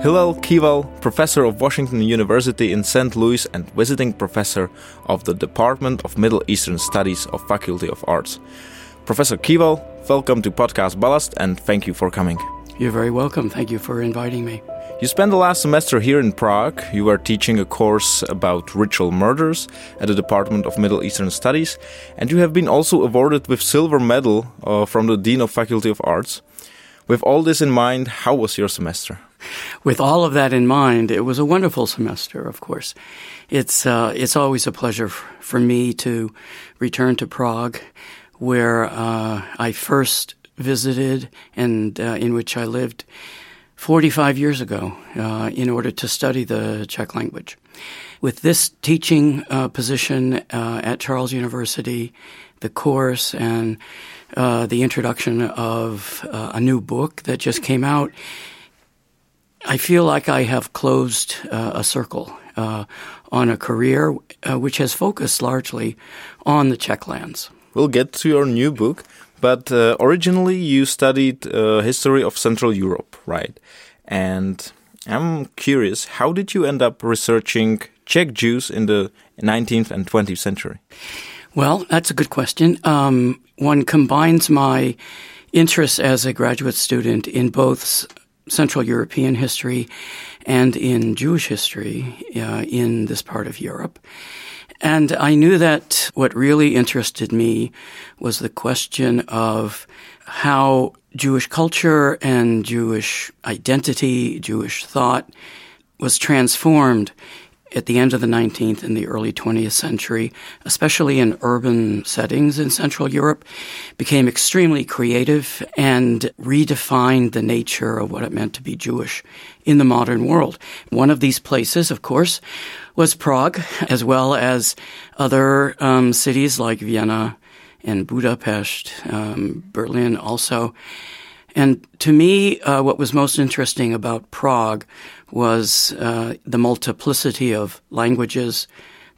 Hillel Kieval, professor of Washington University in St. Louis and visiting professor of the Department of Middle Eastern Studies of Faculty of Arts. Professor Kieval, welcome to Podcast Ballast and thank you for coming. You're very welcome. Thank you for inviting me. You spent the last semester here in Prague. You were teaching a course about ritual murders at the Department of Middle Eastern Studies, and you have been also awarded with silver medal uh, from the Dean of Faculty of Arts. With all this in mind, how was your semester? With all of that in mind, it was a wonderful semester. Of course, it's uh, it's always a pleasure f- for me to return to Prague, where uh, I first visited and uh, in which I lived 45 years ago uh, in order to study the Czech language. With this teaching uh, position uh, at Charles University, the course and the introduction of a new book that just came out, I feel like I have closed uh, a circle on a career which has focused largely on the Czech lands. We'll get to your new book, but uh, originally you studied uh, history of Central Europe, right? And I'm curious, how did you end up researching Czech Jews in the 19th and 20th century? Well, that's a good question. Um, one combines my interests as a graduate student in both Central European history and in Jewish history uh, in this part of Europe. And I knew that what really interested me was the question of how Jewish culture and Jewish identity, Jewish thought was transformed at the end of the 19th and the early 20th century, especially in urban settings in Central Europe, became extremely creative and redefined the nature of what it meant to be Jewish in the modern world. One of these places, of course, was Prague, as well as other um, cities like Vienna and Budapest, um, Berlin also. And to me, uh, what was most interesting about Prague was uh, the multiplicity of languages,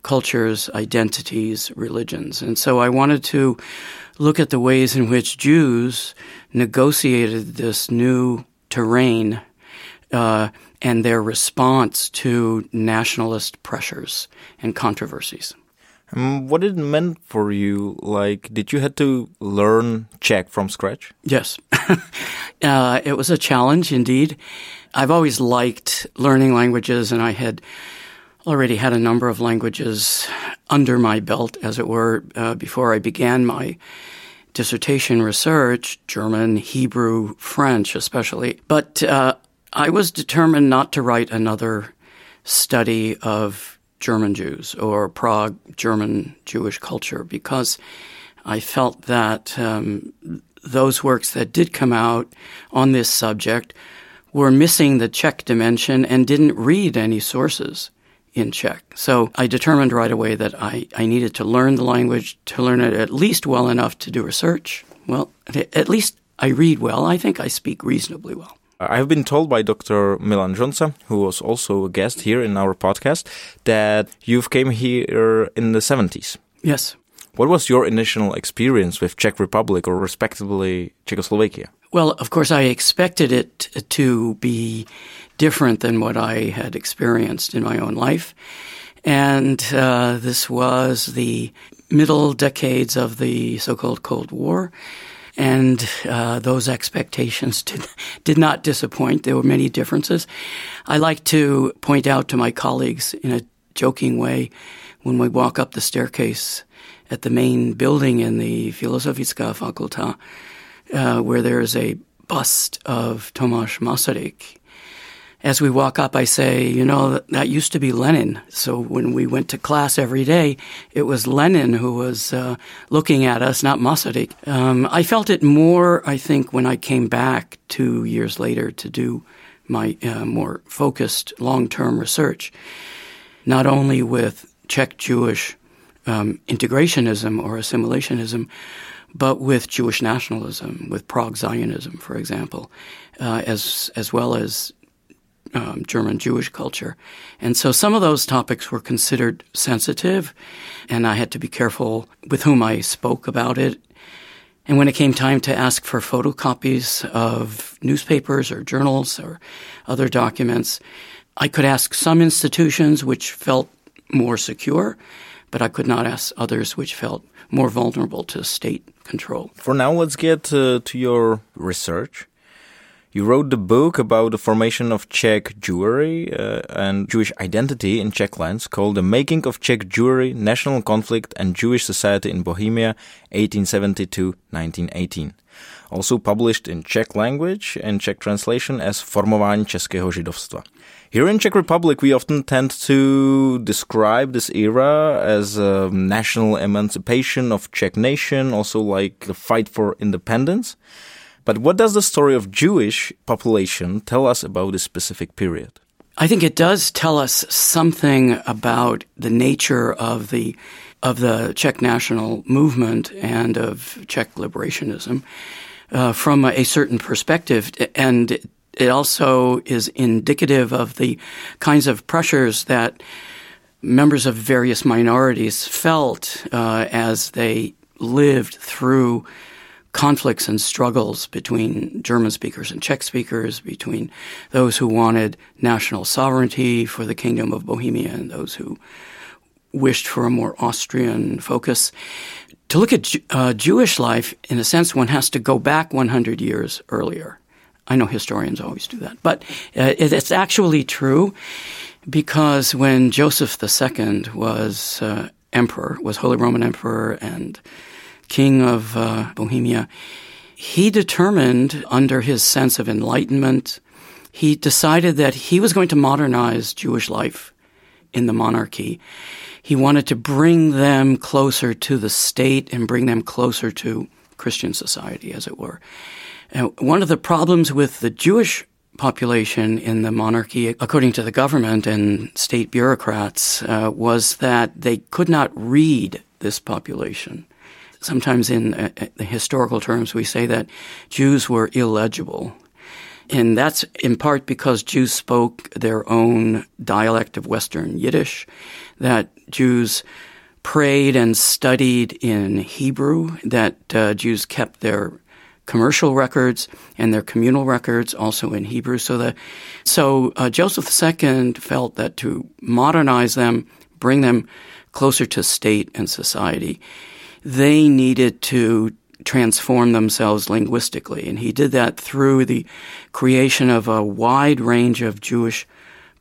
cultures, identities, religions. And so I wanted to look at the ways in which Jews negotiated this new terrain uh, and their response to nationalist pressures and controversies. Um, what it meant for you? Like, did you had to learn Czech from scratch? Yes, uh, it was a challenge indeed. I've always liked learning languages, and I had already had a number of languages under my belt, as it were, uh, before I began my dissertation research German, Hebrew, French, especially. But uh, I was determined not to write another study of German Jews or Prague German Jewish culture because I felt that um, those works that did come out on this subject were missing the Czech dimension and didn't read any sources in Czech. So I determined right away that I, I needed to learn the language, to learn it at least well enough to do research. Well, at least I read well. I think I speak reasonably well. I have been told by Dr. Milan Jonsa, who was also a guest here in our podcast, that you've came here in the 70s. Yes. What was your initial experience with Czech Republic or respectively Czechoslovakia? Well, of course, I expected it to be different than what I had experienced in my own life. And uh, this was the middle decades of the so called Cold War and uh, those expectations did, did not disappoint. There were many differences. I like to point out to my colleagues in a joking way when we walk up the staircase at the main building in the Filozofická fakulta, uh, where there is a bust of Tomáš Masaryk as we walk up, I say, you know, that, used to be Lenin. So when we went to class every day, it was Lenin who was uh, looking at us, not Masaryk. Um, I felt it more, I think, when I came back two years later to do my uh, more focused long-term research, not only with Czech Jewish um, integrationism or assimilationism, but with Jewish nationalism, with Prague Zionism, for example, uh, as as well as um, German Jewish culture. And so some of those topics were considered sensitive, and I had to be careful with whom I spoke about it. And when it came time to ask for photocopies of newspapers or journals or other documents, I could ask some institutions which felt more secure, but I could not ask others which felt more vulnerable to state control. For now, let's get uh, to your research. You wrote the book about the formation of Czech Jewry uh, and Jewish identity in Czech lands called The Making of Czech Jewry, National Conflict and Jewish Society in Bohemia, 1872-1918. Also published in Czech language and Czech translation as Formování českého židovstva. Here in Czech Republic, we often tend to describe this era as a national emancipation of Czech nation, also like the fight for independence. But what does the story of Jewish population tell us about this specific period? I think it does tell us something about the nature of the of the Czech national movement and of Czech liberationism uh, from a, certain perspective, and it also is indicative of the kinds of pressures that members of various minorities felt uh, as they lived through conflicts and struggles between German speakers and Czech speakers, between those who wanted national sovereignty for the Kingdom of Bohemia and those who wished for a more Austrian focus. To look at uh, Jewish life, in a sense, one has to go back 100 years earlier. I know historians always do that, but uh, it's actually true because when Joseph II was uh, emperor, was Holy Roman Emperor and king of uh, Bohemia, he determined under his sense of enlightenment, he decided that he was going to modernize Jewish life in the monarchy. He wanted to bring them closer to the state and bring them closer to Christian society, as it were. And one of the problems with the Jewish population in the monarchy, according to the government and state bureaucrats, uh, was that they could not read this population sometimes in uh, uh, historical terms, we say that Jews were illegible. And that's in part because Jews spoke their own dialect of Western Yiddish, that Jews prayed and studied in Hebrew, that uh, Jews kept their commercial records and their communal records also in Hebrew. So the so uh, Joseph II felt that to modernize them, bring them closer to state and society, they needed to transform themselves linguistically. And he did that through the creation of a wide range of Jewish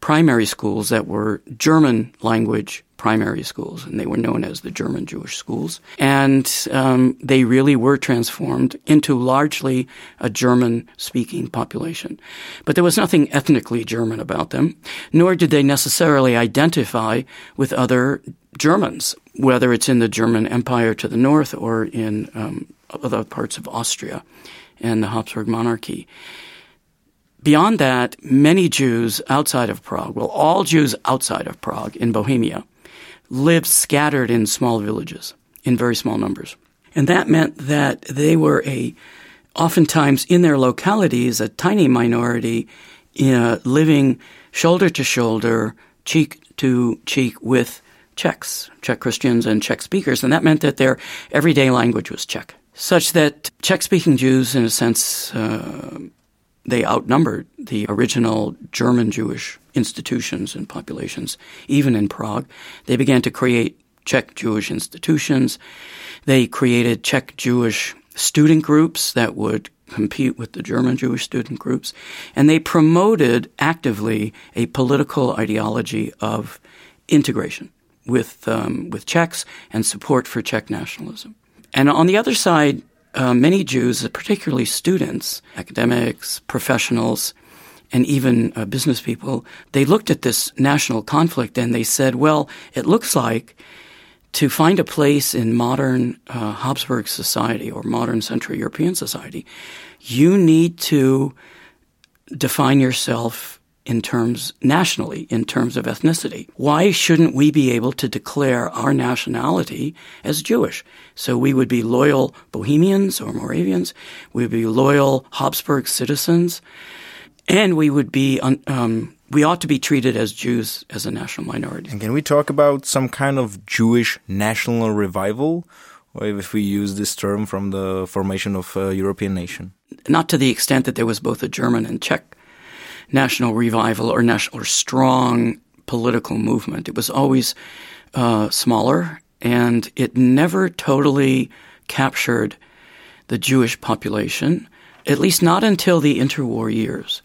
primary schools that were German language primary schools, and they were known as the German Jewish schools. And um, they really were transformed into largely a German speaking population. But there was nothing ethnically German about them, nor did they necessarily identify with other Germans, whether it's in the German Empire to the north or in um, other parts of Austria and the Habsburg monarchy. Beyond that, many Jews outside of Prague, well, all Jews outside of Prague in Bohemia, lived scattered in small villages in very small numbers. And that meant that they were a, oftentimes in their localities, a tiny minority uh, living shoulder to shoulder, cheek to cheek with Czechs, Czech Christians and Czech speakers, and that meant that their everyday language was Czech, such that Czech speaking Jews, in a sense, uh, they outnumbered the original German Jewish institutions and populations, even in Prague. They began to create Czech Jewish institutions. They created Czech Jewish student groups that would compete with the German Jewish student groups. And they promoted actively a political ideology of integration with um, with Czechs and support for Czech nationalism. And on the other side, uh, many Jews, particularly students, academics, professionals, and even uh, business people, they looked at this national conflict and they said, well, it looks like to find a place in modern uh, Habsburg society or modern Central European society, you need to define yourself in terms nationally, in terms of ethnicity. Why shouldn't we be able to declare our nationality as Jewish? So we would be loyal Bohemians or Moravians, we would be loyal Habsburg citizens, and we would be um, we ought to be treated as Jews as a national minority. And can we talk about some kind of Jewish national revival? if we use this term from the formation of a European nation. Not to the extent that there was both a German and Czech national revival or national or strong political movement. It was always uh, smaller, and it never totally captured the Jewish population, at least not until the interwar years.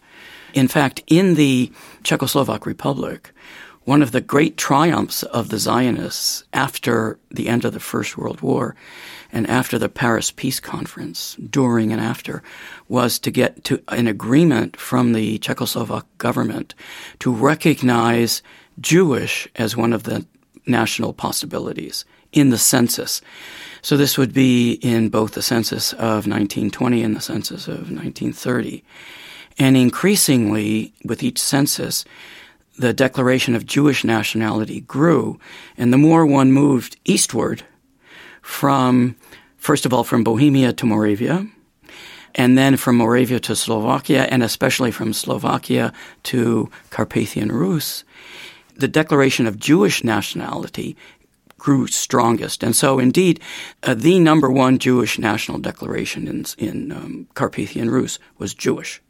In fact, in the Czechoslovak Republic, one of the great triumphs of the Zionists after the end of the First World War and after the Paris Peace Conference, during and after, was to get to an agreement from the Czechoslovak government to recognize Jewish as one of the national possibilities in the census. So this would be in both the census of 1920 and the census of 1930. And increasingly, with each census, the declaration of Jewish nationality grew, and the more one moved eastward from, first of all, from Bohemia to Moravia, and then from Moravia to Slovakia, and especially from Slovakia to Carpathian Rus, the declaration of Jewish nationality grew strongest. And so, indeed, uh, the number one Jewish national declaration in, in um, Carpathian Rus was Jewish.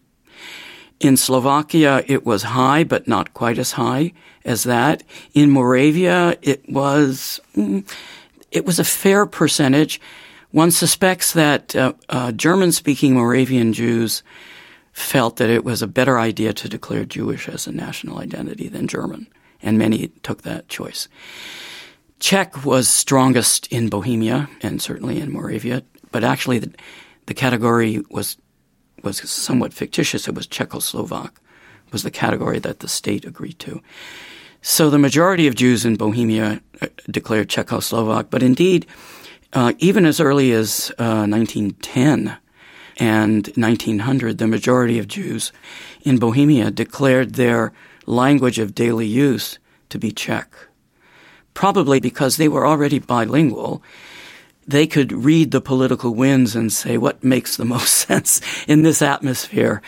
In Slovakia, it was high, but not quite as high as that. In Moravia, it was mm, it was a fair percentage. One suspects that uh, uh, German-speaking Moravian Jews felt that it was a better idea to declare Jewish as a national identity than German, and many took that choice. Czech was strongest in Bohemia and certainly in Moravia, but actually the, the category was was somewhat fictitious. It was Czechoslovak, was the category that the state agreed to. So the majority of Jews in Bohemia uh, declared Czechoslovak, but indeed, uh, even as early as uh, 1910 and 1900, the majority of Jews in Bohemia declared their language of daily use to be Czech. Probably because they were already bilingual they could read the political winds and say what makes the most sense in this atmosphere.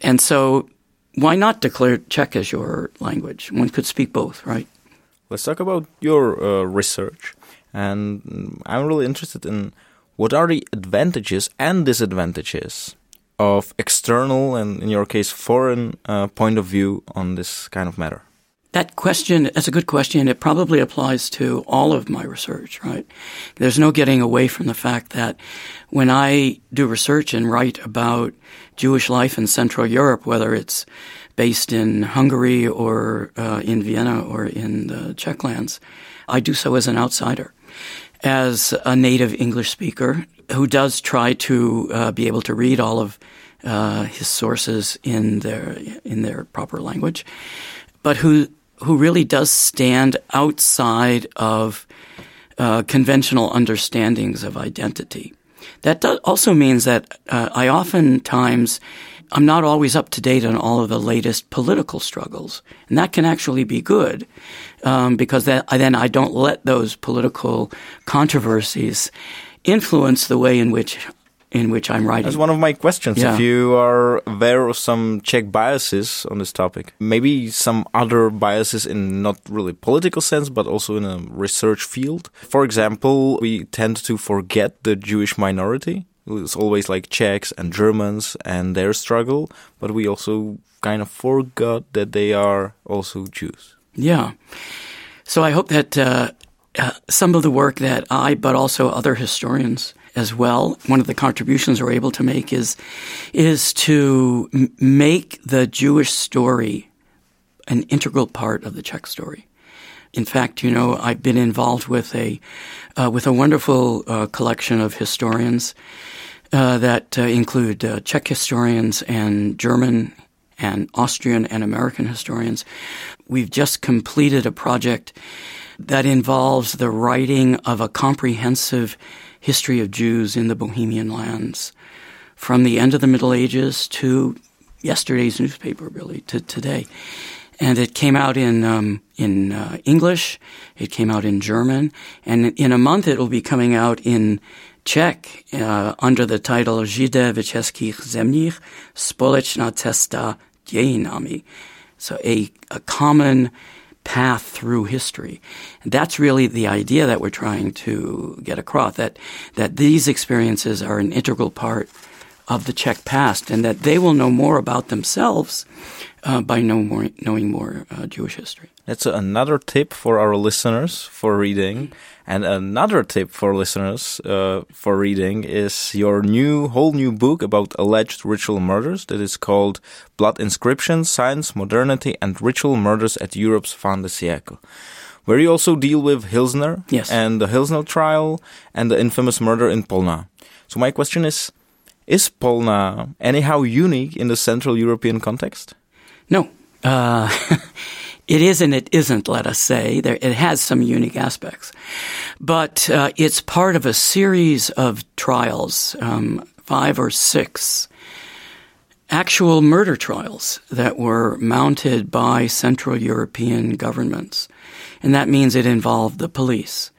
And so why not declare Czech as your language? One could speak both, right? Let's talk about your uh, research. And I'm really interested in what are the advantages and disadvantages of external and, in your case, foreign uh, point of view on this kind of matter? That question, that's a good question. It probably applies to all of my research, right? There's no getting away from the fact that when I do research and write about Jewish life in Central Europe, whether it's based in Hungary or uh, in Vienna or in the Czech lands, I do so as an outsider. As a native English speaker who does try to uh, be able to read all of uh, his sources in their in their proper language, but who who really does stand outside of uh, conventional understandings of identity. That also means that uh, I oftentimes I'm not always up to date on all of the latest political struggles, and that can actually be good um, because that, then I don't let those political controversies influence the way in which in which I'm writing. That's one of my questions. Yeah. If you are aware of some Czech biases on this topic, maybe some other biases in not really political sense, but also in a research field. For example, we tend to forget the Jewish minority. It's always like Czechs and Germans and their struggle, but we also kind of forgot that they are also Jews. Yeah. So I hope that uh, uh, some of the work that I, but also other historians, as well. One of the contributions we're able to make is is to m- make the Jewish story an integral part of the Czech story. In fact, you know, I've been involved with a uh, with a wonderful uh, collection of historians uh, that uh, include uh, Czech historians and German and Austrian and American historians. We've just completed a project that involves the writing of a comprehensive history of Jews in the Bohemian lands from the end of the Middle Ages to yesterday's newspaper, really, to today. And it came out in um, in uh, English, it came out in German, and in a month it will be coming out in Czech uh, under the title Židé v českých zemích společná cesta dějinami. So a, a common path through history. And that's really the idea that we're trying to get across that that these experiences are an integral part of the Czech past, and that they will know more about themselves uh, by know more, knowing more uh, Jewish history. That's another tip for our listeners for reading. And another tip for listeners uh, for reading is your new, whole new book about alleged ritual murders that is called Blood Inscriptions, Science, Modernity, and Ritual Murders at Europe's Fin de siècle. Where you also deal with Hilsner yes. and the Hilsner trial and the infamous murder in Polná. So my question is, is Polná anyhow unique in the Central European context? No. Uh, it is and it isn't, let us say. There, it has some unique aspects. But uh, it's part of a series of trials, um, five or six actual murder trials that were mounted by Central European governments. And that means it involved the police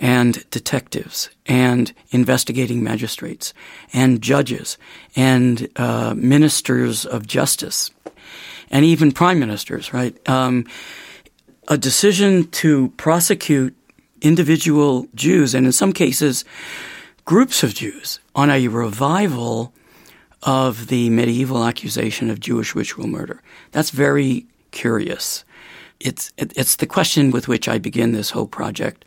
and detectives and investigating magistrates and judges and uh, ministers of justice and even prime ministers, right? Um, a decision to prosecute individual Jews and in some cases groups of Jews on a revival of the medieval accusation of Jewish ritual murder. That's very curious. It's, it's the question with which I begin this whole project.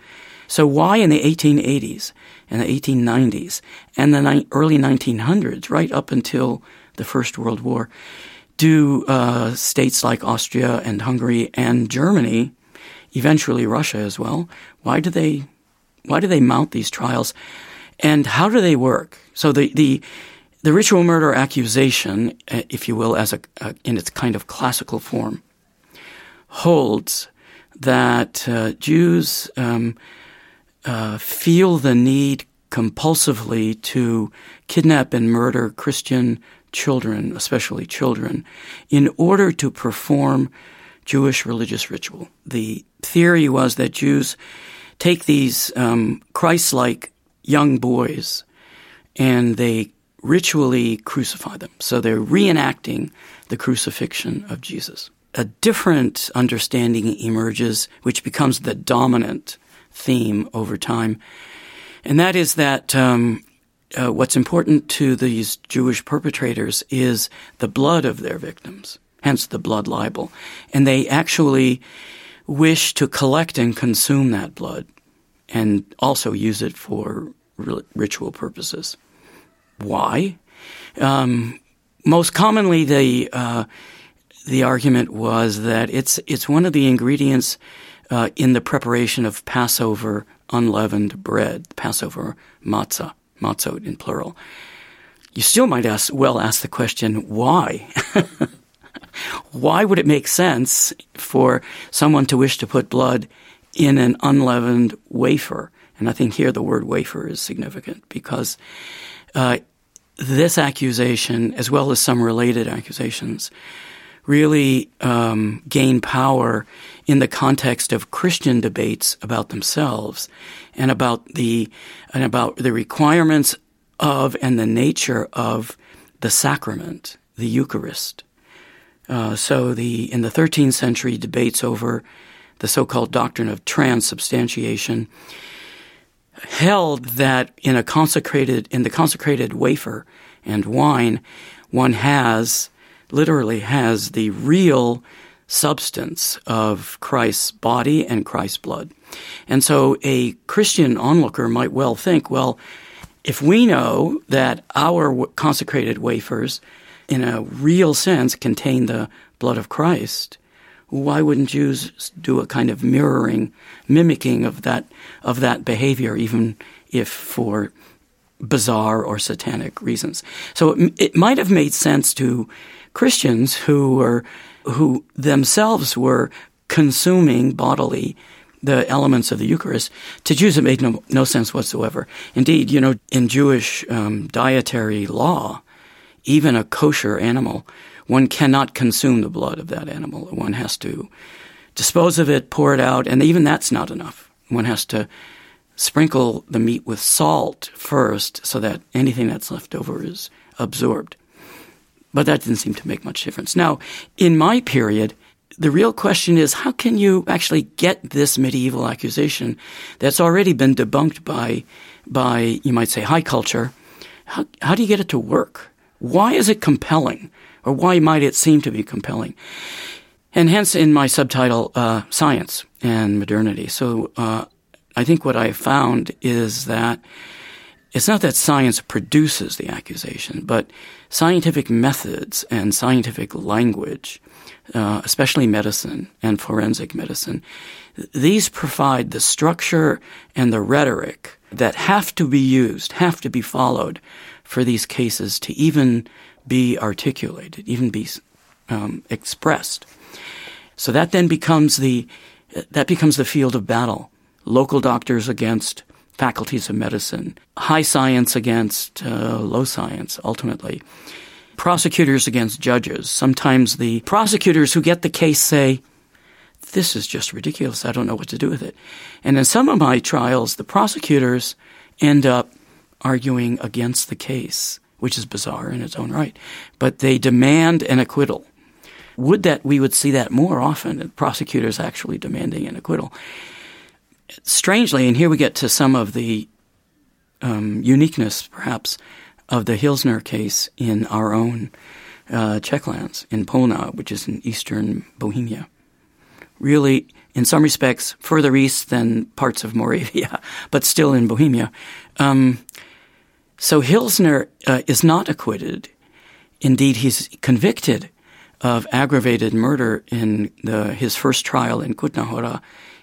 So why in the 1880s and the 1890s and the ni- early 1900s, right up until the First World War, do uh, states like Austria and Hungary and Germany, eventually Russia as well, why do they why do they mount these trials, and how do they work? So the the the ritual murder accusation, uh, if you will, as a, a in its kind of classical form, holds that uh, Jews um, uh, feel the need compulsively to kidnap and murder Christian children, especially children, in order to perform Jewish religious ritual. The theory was that Jews take these um, Christ like young boys and they ritually crucify them. So they're reenacting the crucifixion of Jesus. A different understanding emerges, which becomes the dominant theme over time. And that is that um, uh, what's important to these Jewish perpetrators is the blood of their victims, hence the blood libel. And they actually wish to collect and consume that blood and also use it for ritual purposes. Why? Um, most commonly, the uh, the argument was that it's it's one of the ingredients uh, in the preparation of Passover unleavened bread, Passover matzah matzot in plural. You still might ask, well, ask the question, why? why would it make sense for someone to wish to put blood in an unleavened wafer? And I think here the word wafer is significant because uh, this accusation, as well as some related accusations, really um, gain power in the context of Christian debates about themselves and about the and about the requirements of and the nature of the sacrament, the Eucharist. Uh, so the in the 13th century debates over the so-called doctrine of transubstantiation held that in a consecrated in the consecrated wafer and wine one has literally has the real substance of Christ's body and Christ's blood. And so a Christian onlooker might well think, well, if we know that our consecrated wafers, in a real sense, contain the blood of Christ, why wouldn't Jews do a kind of mirroring, mimicking of that of that behavior, even if for bizarre or satanic reasons? So it, it might have made sense to Christians who were who themselves were consuming bodily the elements of the Eucharist, to Jews it made no, no sense whatsoever. Indeed, you know, in Jewish um, dietary law, even a kosher animal, one cannot consume the blood of that animal. One has to dispose of it, pour it out, and even that's not enough. One has to sprinkle the meat with salt first so that anything that's left over is absorbed. But that didn't seem to make much difference. Now, in my period, the real question is how can you actually get this medieval accusation that's already been debunked by, by you might say, high culture? How, how do you get it to work? Why is it compelling? Or why might it seem to be compelling? And hence, in my subtitle, uh, Science and Modernity. So uh, I think what I found is that it's not that science produces the accusation, but scientific methods and scientific language uh, especially medicine and forensic medicine, these provide the structure and the rhetoric that have to be used, have to be followed for these cases to even be articulated, even be um, expressed. So that then becomes the that becomes the field of battle. Local doctors against faculties of medicine, high science against uh, low science, ultimately prosecutors against judges. Sometimes the prosecutors who get the case say, this is just ridiculous. I don't know what to do with it. And in some of my trials, the prosecutors end up arguing against the case, which is bizarre in its own right. But they demand an acquittal. Would that we would see that more often, prosecutors actually demanding an acquittal. Strangely, and here we get to some of the um, uniqueness, perhaps, of the Hilsner case in our own uh, Czech lands, in Polná, which is in eastern Bohemia. Really, in some respects, further east than parts of Moravia, but still in Bohemia. Um, so Hilsner uh, is not acquitted. Indeed, he's convicted of aggravated murder in the, his first trial in Kutná Hora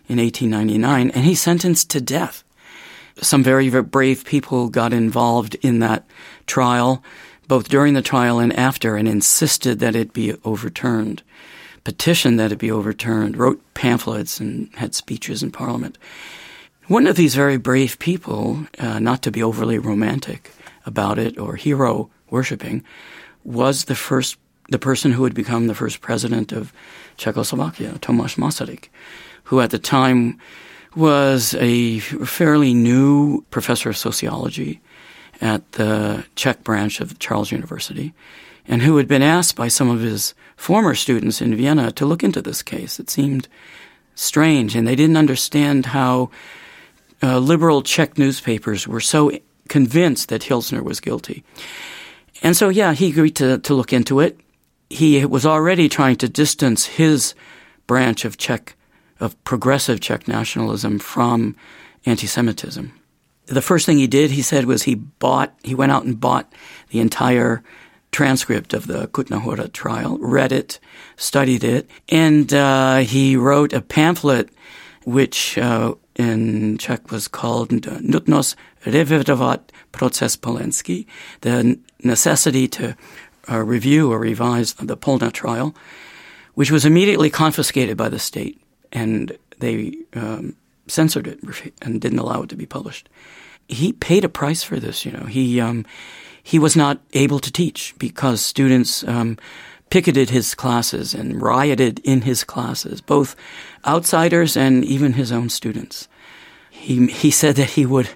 in 1899, and he's sentenced to death some very, very brave people got involved in that trial, both during the trial and after, and insisted that it be overturned, petitioned that it be overturned, wrote pamphlets and had speeches in Parliament. One of these very brave people, uh, not to be overly romantic about it or hero worshipping, was the first, the person who would become the first president of Czechoslovakia, Tomáš Masaryk, who at the time was a fairly new professor of sociology at the Czech branch of Charles University, and who had been asked by some of his former students in Vienna to look into this case. It seemed strange, and they didn't understand how uh, liberal Czech newspapers were so convinced that Hilsner was guilty. And so, yeah, he agreed to, to look into it. He was already trying to distance his branch of Czech of progressive Czech nationalism from anti-Semitism. The first thing he did, he said, was he bought, he went out and bought the entire transcript of the Kutná Hora trial, read it, studied it, and uh, he wrote a pamphlet which uh, in Czech was called Nutnost revidovat proces Polenský, the necessity to uh, review or revise the Polná trial, which was immediately confiscated by the state and they um, censored it and didn't allow it to be published. He paid a price for this. You know, he um, he was not able to teach because students um, picketed his classes and rioted in his classes, both outsiders and even his own students. He he said that he would,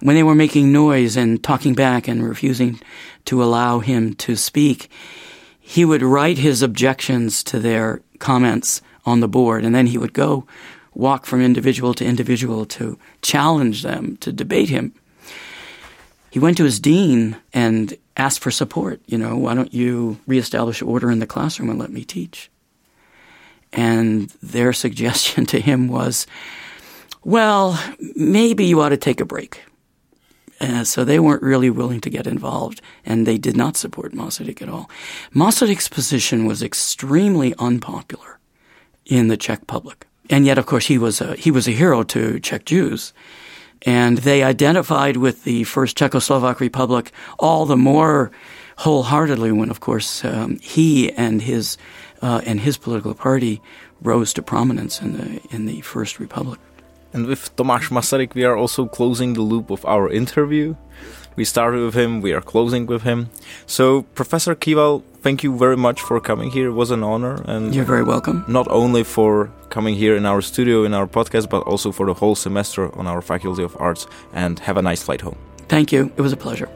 when they were making noise and talking back and refusing to allow him to speak, he would write his objections to their comments on the board. And then he would go walk from individual to individual to challenge them, to debate him. He went to his dean and asked for support. You know, why don't you reestablish order in the classroom and let me teach? And their suggestion to him was, well, maybe you ought to take a break. Uh, so they weren't really willing to get involved, and they did not support Masaryk at all. Masaryk's position was extremely unpopular in the Czech public. And yet, of course, he was a, he was a hero to Czech Jews. And they identified with the first Czechoslovak Republic all the more wholeheartedly when, of course, um, he and his uh, and his political party rose to prominence in the in the first republic. And with Tomáš Masaryk, we are also closing the loop of our interview. We started with him, we are closing with him. So, Professor Kieval, thank you very much for coming here. It was an honor. And you're very welcome. Not only for coming here in our studio, in our podcast, but also for the whole semester on our Faculty of Arts. And have a nice flight home. Thank you. It was a pleasure.